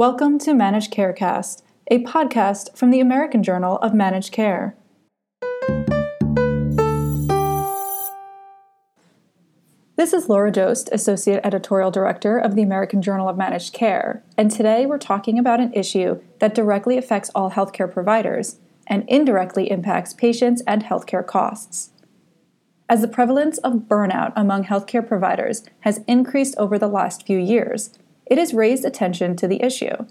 Welcome to Managed Carecast, a podcast from the American Journal of Managed Care. This is Laura Joszt, Associate Editorial Director of the American Journal of Managed Care, and today we're talking about an issue that directly affects all healthcare providers and indirectly impacts patients and healthcare costs. As the prevalence of burnout among healthcare providers has increased over the last few years, it has raised attention to the issue.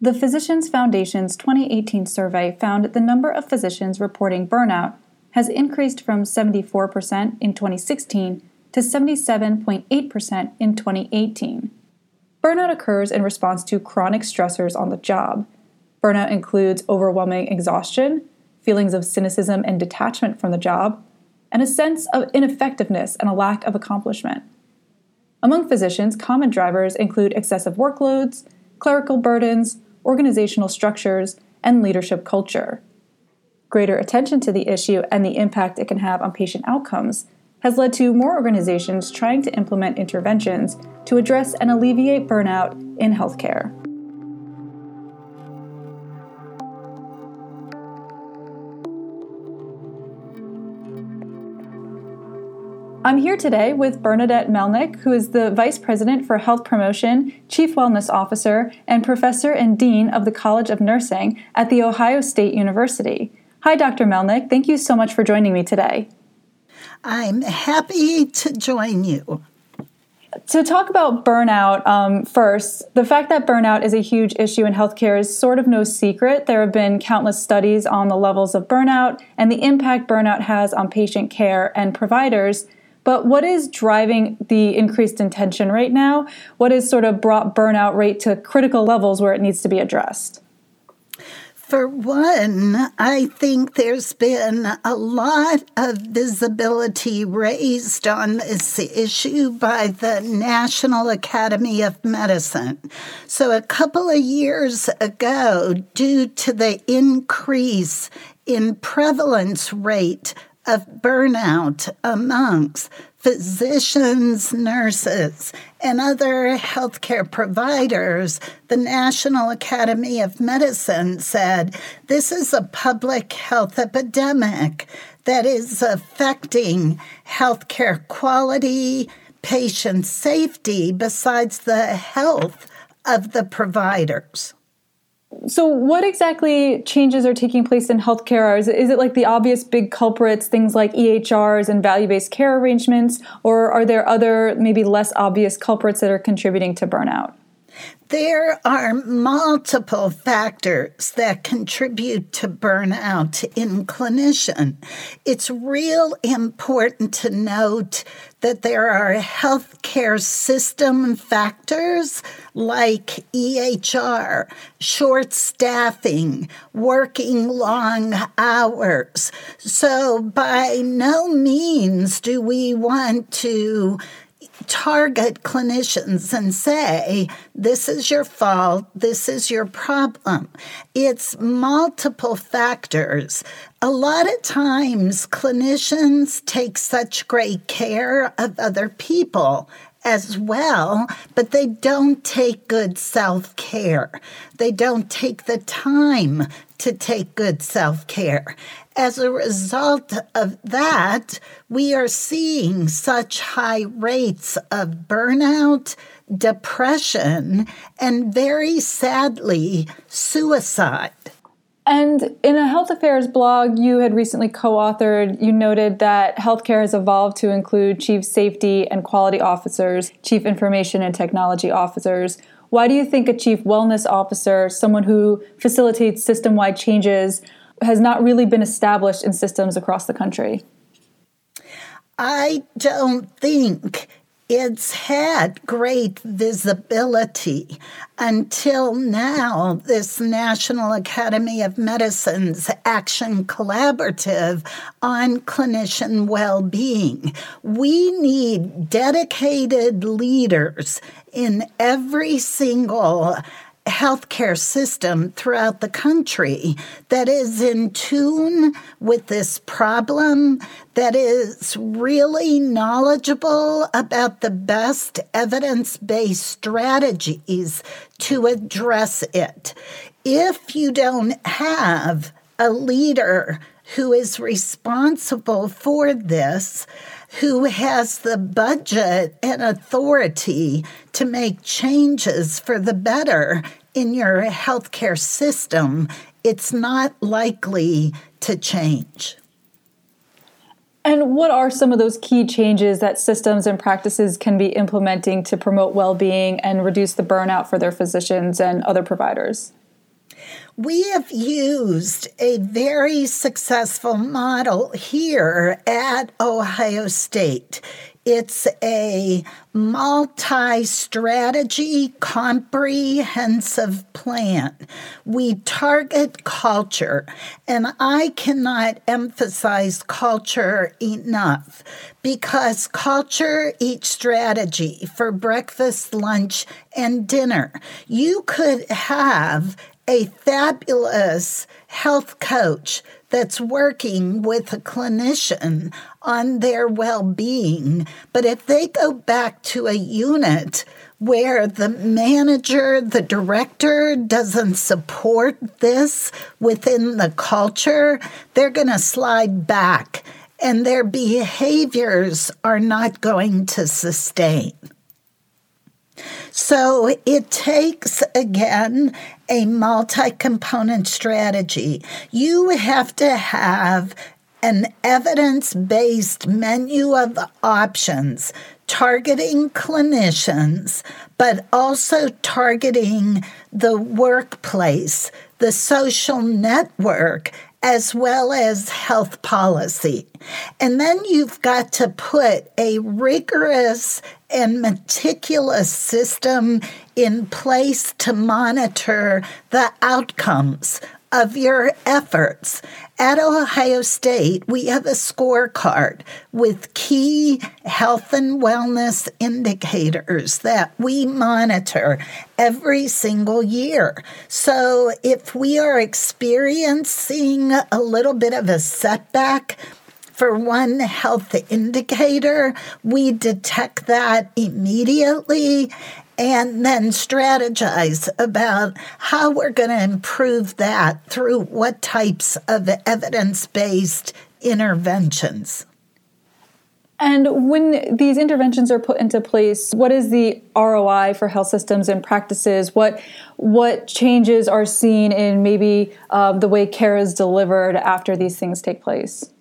The Physicians Foundation's 2018 survey found the number of physicians reporting burnout has increased from 74% in 2016 to 77.8% in 2018. Burnout occurs in response to chronic stressors on the job. Burnout includes overwhelming exhaustion, feelings of cynicism and detachment from the job, and a sense of ineffectiveness and a lack of accomplishment. Among physicians, common drivers include excessive workloads, clerical burdens, organizational structures, and leadership culture. Greater attention to the issue and the impact it can have on patient outcomes has led to more organizations trying to implement interventions to address and alleviate burnout in healthcare. I'm here today with Bernadette Melnyk, who is the Vice President for Health Promotion, Chief Wellness Officer, and Professor and Dean of the College of Nursing at The Ohio State University. Hi, Dr. Melnyk. Thank you so much for joining me today. I'm happy to join you. To talk about burnout um, first, the fact that burnout is a huge issue in healthcare is sort of no secret. There have been countless studies on the levels of burnout and the impact burnout has on patient care and providers. But what is driving the increased intention right now? What has sort of brought burnout rate to critical levels where it needs to be addressed? For one, I think there's been a lot of visibility raised on this issue by the National Academy of Medicine. So, a couple of years ago, due to the increase in prevalence rate of burnout amongst physicians, nurses, and other healthcare providers, the National Academy of Medicine said this is a public health epidemic that is affecting healthcare quality, patient safety, besides the health of the providers. So, what exactly changes are taking place in healthcare? Is it, is it like the obvious big culprits, things like EHRs and value based care arrangements, or are there other, maybe less obvious culprits that are contributing to burnout? There are multiple factors that contribute to burnout in clinician. It's real important to note that there are healthcare system factors like EHR, short staffing, working long hours. So, by no means do we want to target clinicians and say, this is your fault, this is your problem. It's multiple factors. A lot of times, clinicians take such great care of other people as well, but they don't take good self care. They don't take the time to take good self care. As a result of that, we are seeing such high rates of burnout, depression, and very sadly, suicide. And in a health affairs blog you had recently co authored, you noted that healthcare has evolved to include chief safety and quality officers, chief information and technology officers. Why do you think a chief wellness officer, someone who facilitates system wide changes, has not really been established in systems across the country? I don't think it's had great visibility until now. This National Academy of Medicine's Action Collaborative on clinician well being. We need dedicated leaders in every single healthcare system throughout the country that is in tune with this problem, that is really knowledgeable about the best evidence based strategies to address it. If you don't have a leader who is responsible for this, who has the budget and authority to make changes for the better in your healthcare system, it's not likely to change. And what are some of those key changes that systems and practices can be implementing to promote well being and reduce the burnout for their physicians and other providers? We have used a very successful model here at Ohio State. It's a multi strategy, comprehensive plan. We target culture, and I cannot emphasize culture enough because culture each strategy for breakfast, lunch, and dinner. You could have a fabulous health coach that's working with a clinician on their well being. But if they go back to a unit where the manager, the director doesn't support this within the culture, they're going to slide back and their behaviors are not going to sustain. So it takes, again, a multi component strategy. You have to have an evidence based menu of options targeting clinicians, but also targeting the workplace, the social network, as well as health policy. And then you've got to put a rigorous and meticulous system in place to monitor the outcomes of your efforts. At Ohio State, we have a scorecard with key health and wellness indicators that we monitor every single year. So if we are experiencing a little bit of a setback, for one health indicator, we detect that immediately and then strategize about how we're going to improve that through what types of evidence based interventions. And when these interventions are put into place, what is the ROI for health systems and practices? What what changes are seen in maybe um, the way care is delivered after these things take place?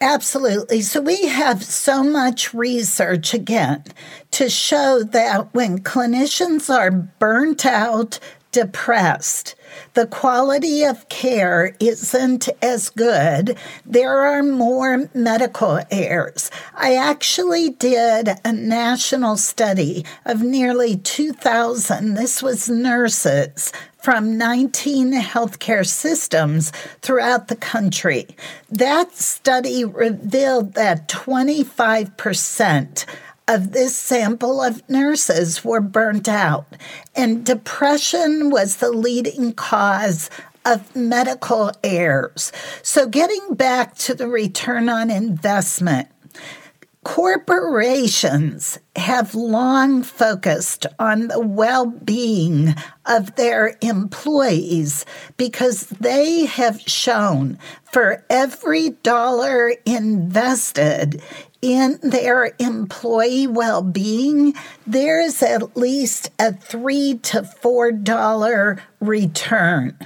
Absolutely. So we have so much research again to show that when clinicians are burnt out, depressed, the quality of care isn't as good. There are more medical errors. I actually did a national study of nearly 2,000, this was nurses from 19 healthcare systems throughout the country. That study revealed that 25% of this sample of nurses were burnt out, and depression was the leading cause of medical errors. So, getting back to the return on investment, Corporations have long focused on the well being of their employees because they have shown for every dollar invested in their employee well being, there's at least a three to four dollar return.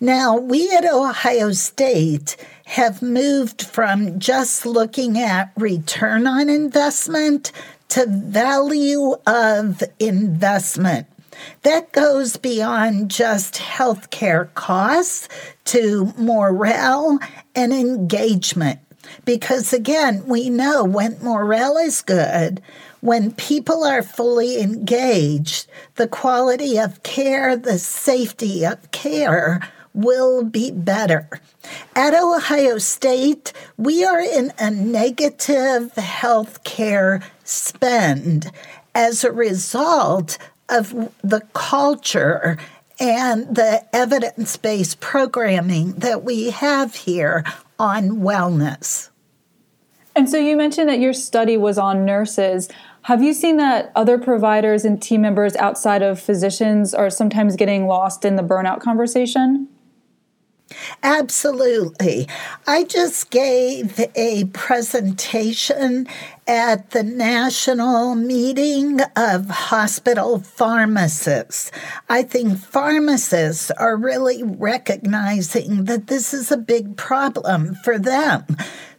Now, we at Ohio State have moved from just looking at return on investment to value of investment. That goes beyond just healthcare costs to morale and engagement. Because again, we know when morale is good, when people are fully engaged, the quality of care, the safety of care will be better. At Ohio State, we are in a negative health care spend as a result of the culture and the evidence based programming that we have here on wellness. And so you mentioned that your study was on nurses. Have you seen that other providers and team members outside of physicians are sometimes getting lost in the burnout conversation? Absolutely. I just gave a presentation at the national meeting of hospital pharmacists. I think pharmacists are really recognizing that this is a big problem for them.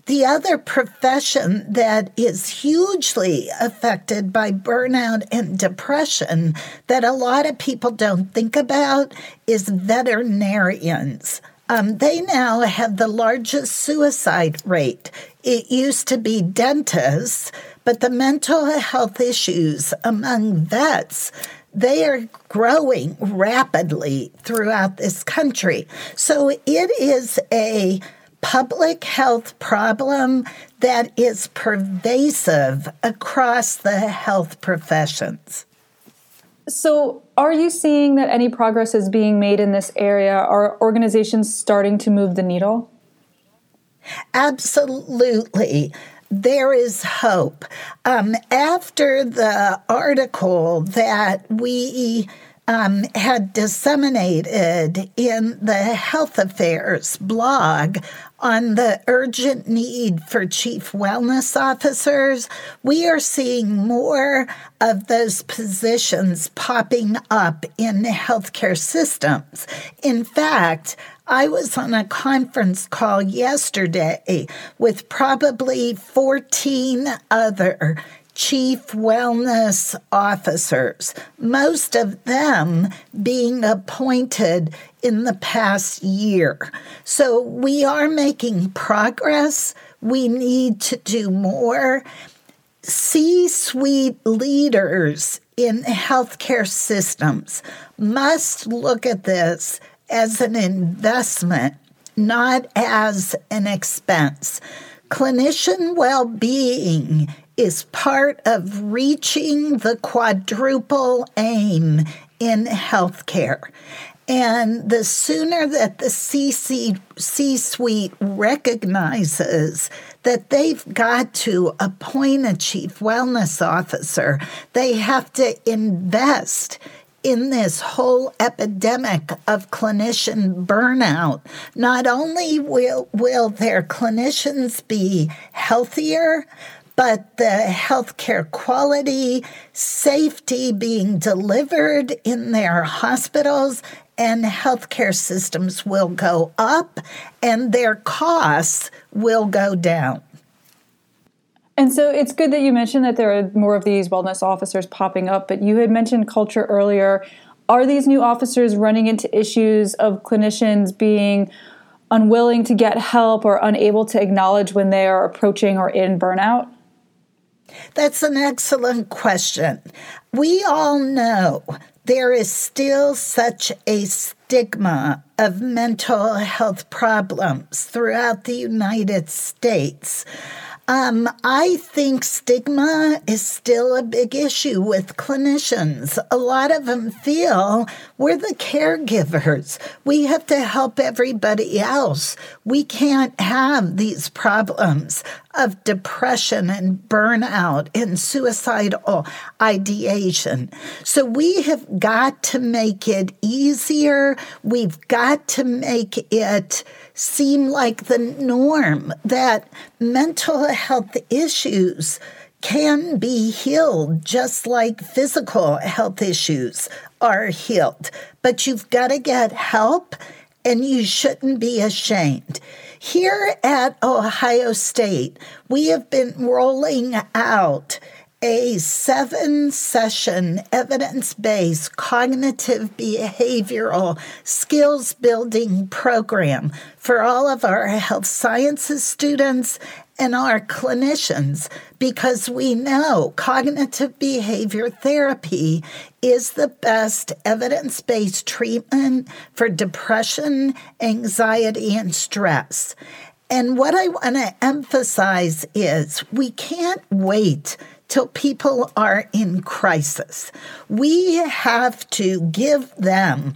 The other profession that is hugely affected by burnout and depression that a lot of people don't think about is veterinarians. Um, they now have the largest suicide rate. It used to be dentists, but the mental health issues among vets they are growing rapidly throughout this country. So it is a public health problem that is pervasive across the health professions. So, are you seeing that any progress is being made in this area? Are organizations starting to move the needle? Absolutely. There is hope. Um, after the article that we um, had disseminated in the Health Affairs blog on the urgent need for chief wellness officers, we are seeing more of those positions popping up in the healthcare systems. In fact, I was on a conference call yesterday with probably 14 other chief wellness officers, most of them being appointed in the past year. So we are making progress. We need to do more. C suite leaders in healthcare systems must look at this as an investment, not as an expense. Clinician well being is part of reaching the quadruple aim in healthcare. And the sooner that the C suite recognizes that they've got to appoint a chief wellness officer, they have to invest in this whole epidemic of clinician burnout, not only will, will their clinicians be healthier, but the healthcare quality, safety being delivered in their hospitals and healthcare systems will go up and their costs will go down. And so it's good that you mentioned that there are more of these wellness officers popping up, but you had mentioned culture earlier. Are these new officers running into issues of clinicians being unwilling to get help or unable to acknowledge when they are approaching or in burnout? That's an excellent question. We all know there is still such a stigma of mental health problems throughout the United States. Um, I think stigma is still a big issue with clinicians. A lot of them feel we're the caregivers. We have to help everybody else. We can't have these problems of depression and burnout and suicidal ideation. So we have got to make it easier. We've got to make it seem like the norm that mental health issues can be healed just like physical health issues are healed. But you've got to get help and you shouldn't be ashamed. Here at Ohio State, we have been rolling out a seven session evidence based cognitive behavioral skills building program for all of our health sciences students and our clinicians because we know cognitive behavior therapy is the best evidence based treatment for depression, anxiety, and stress. And what I want to emphasize is we can't wait till people are in crisis. We have to give them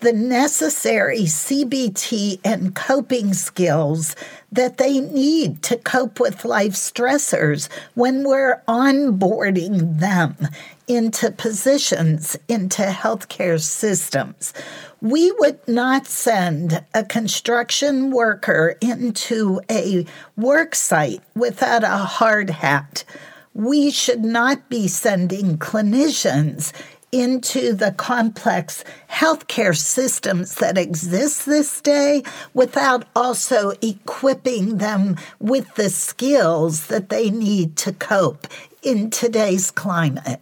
the necessary CBT and coping skills that they need to cope with life stressors when we're onboarding them into positions into healthcare systems. We would not send a construction worker into a work site without a hard hat. We should not be sending clinicians into the complex healthcare systems that exist this day without also equipping them with the skills that they need to cope in today's climate.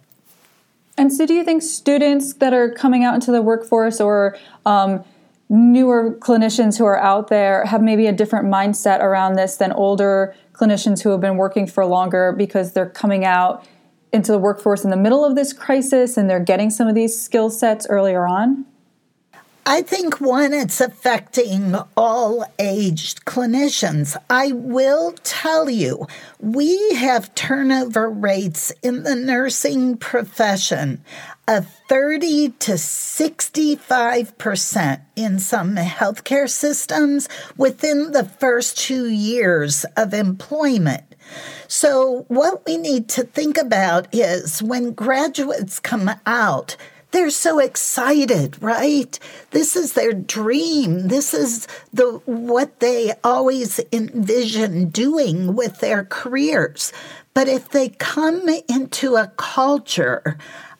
And so, do you think students that are coming out into the workforce or um, newer clinicians who are out there have maybe a different mindset around this than older clinicians who have been working for longer because they're coming out into the workforce in the middle of this crisis and they're getting some of these skill sets earlier on? I think one, it's affecting all aged clinicians. I will tell you, we have turnover rates in the nursing profession of 30 to 65% in some healthcare systems within the first two years of employment. So, what we need to think about is when graduates come out, they're so excited, right? This is their dream. This is the what they always envision doing with their careers. But if they come into a culture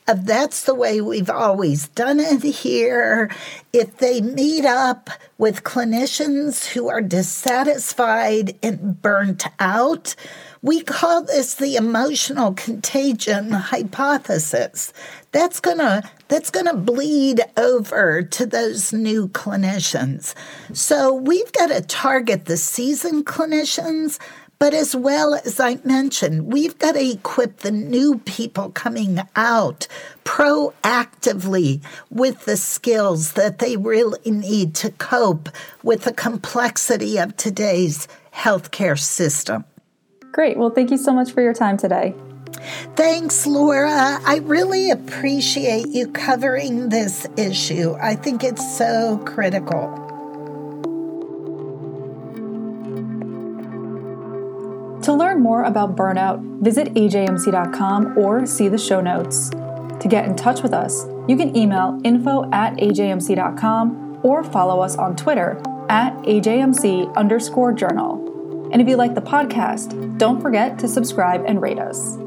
of that's the way we've always done it here, if they meet up with clinicians who are dissatisfied and burnt out, we call this the emotional contagion hypothesis. That's gonna that's gonna bleed over to those new clinicians. So we've got to target the seasoned clinicians, but as well as I mentioned, we've got to equip the new people coming out proactively with the skills that they really need to cope with the complexity of today's healthcare system. Great. Well, thank you so much for your time today. Thanks, Laura. I really appreciate you covering this issue. I think it's so critical. To learn more about burnout, visit ajmc.com or see the show notes. To get in touch with us, you can email info at ajmc.com or follow us on Twitter at ajmc underscore journal. And if you like the podcast, don't forget to subscribe and rate us.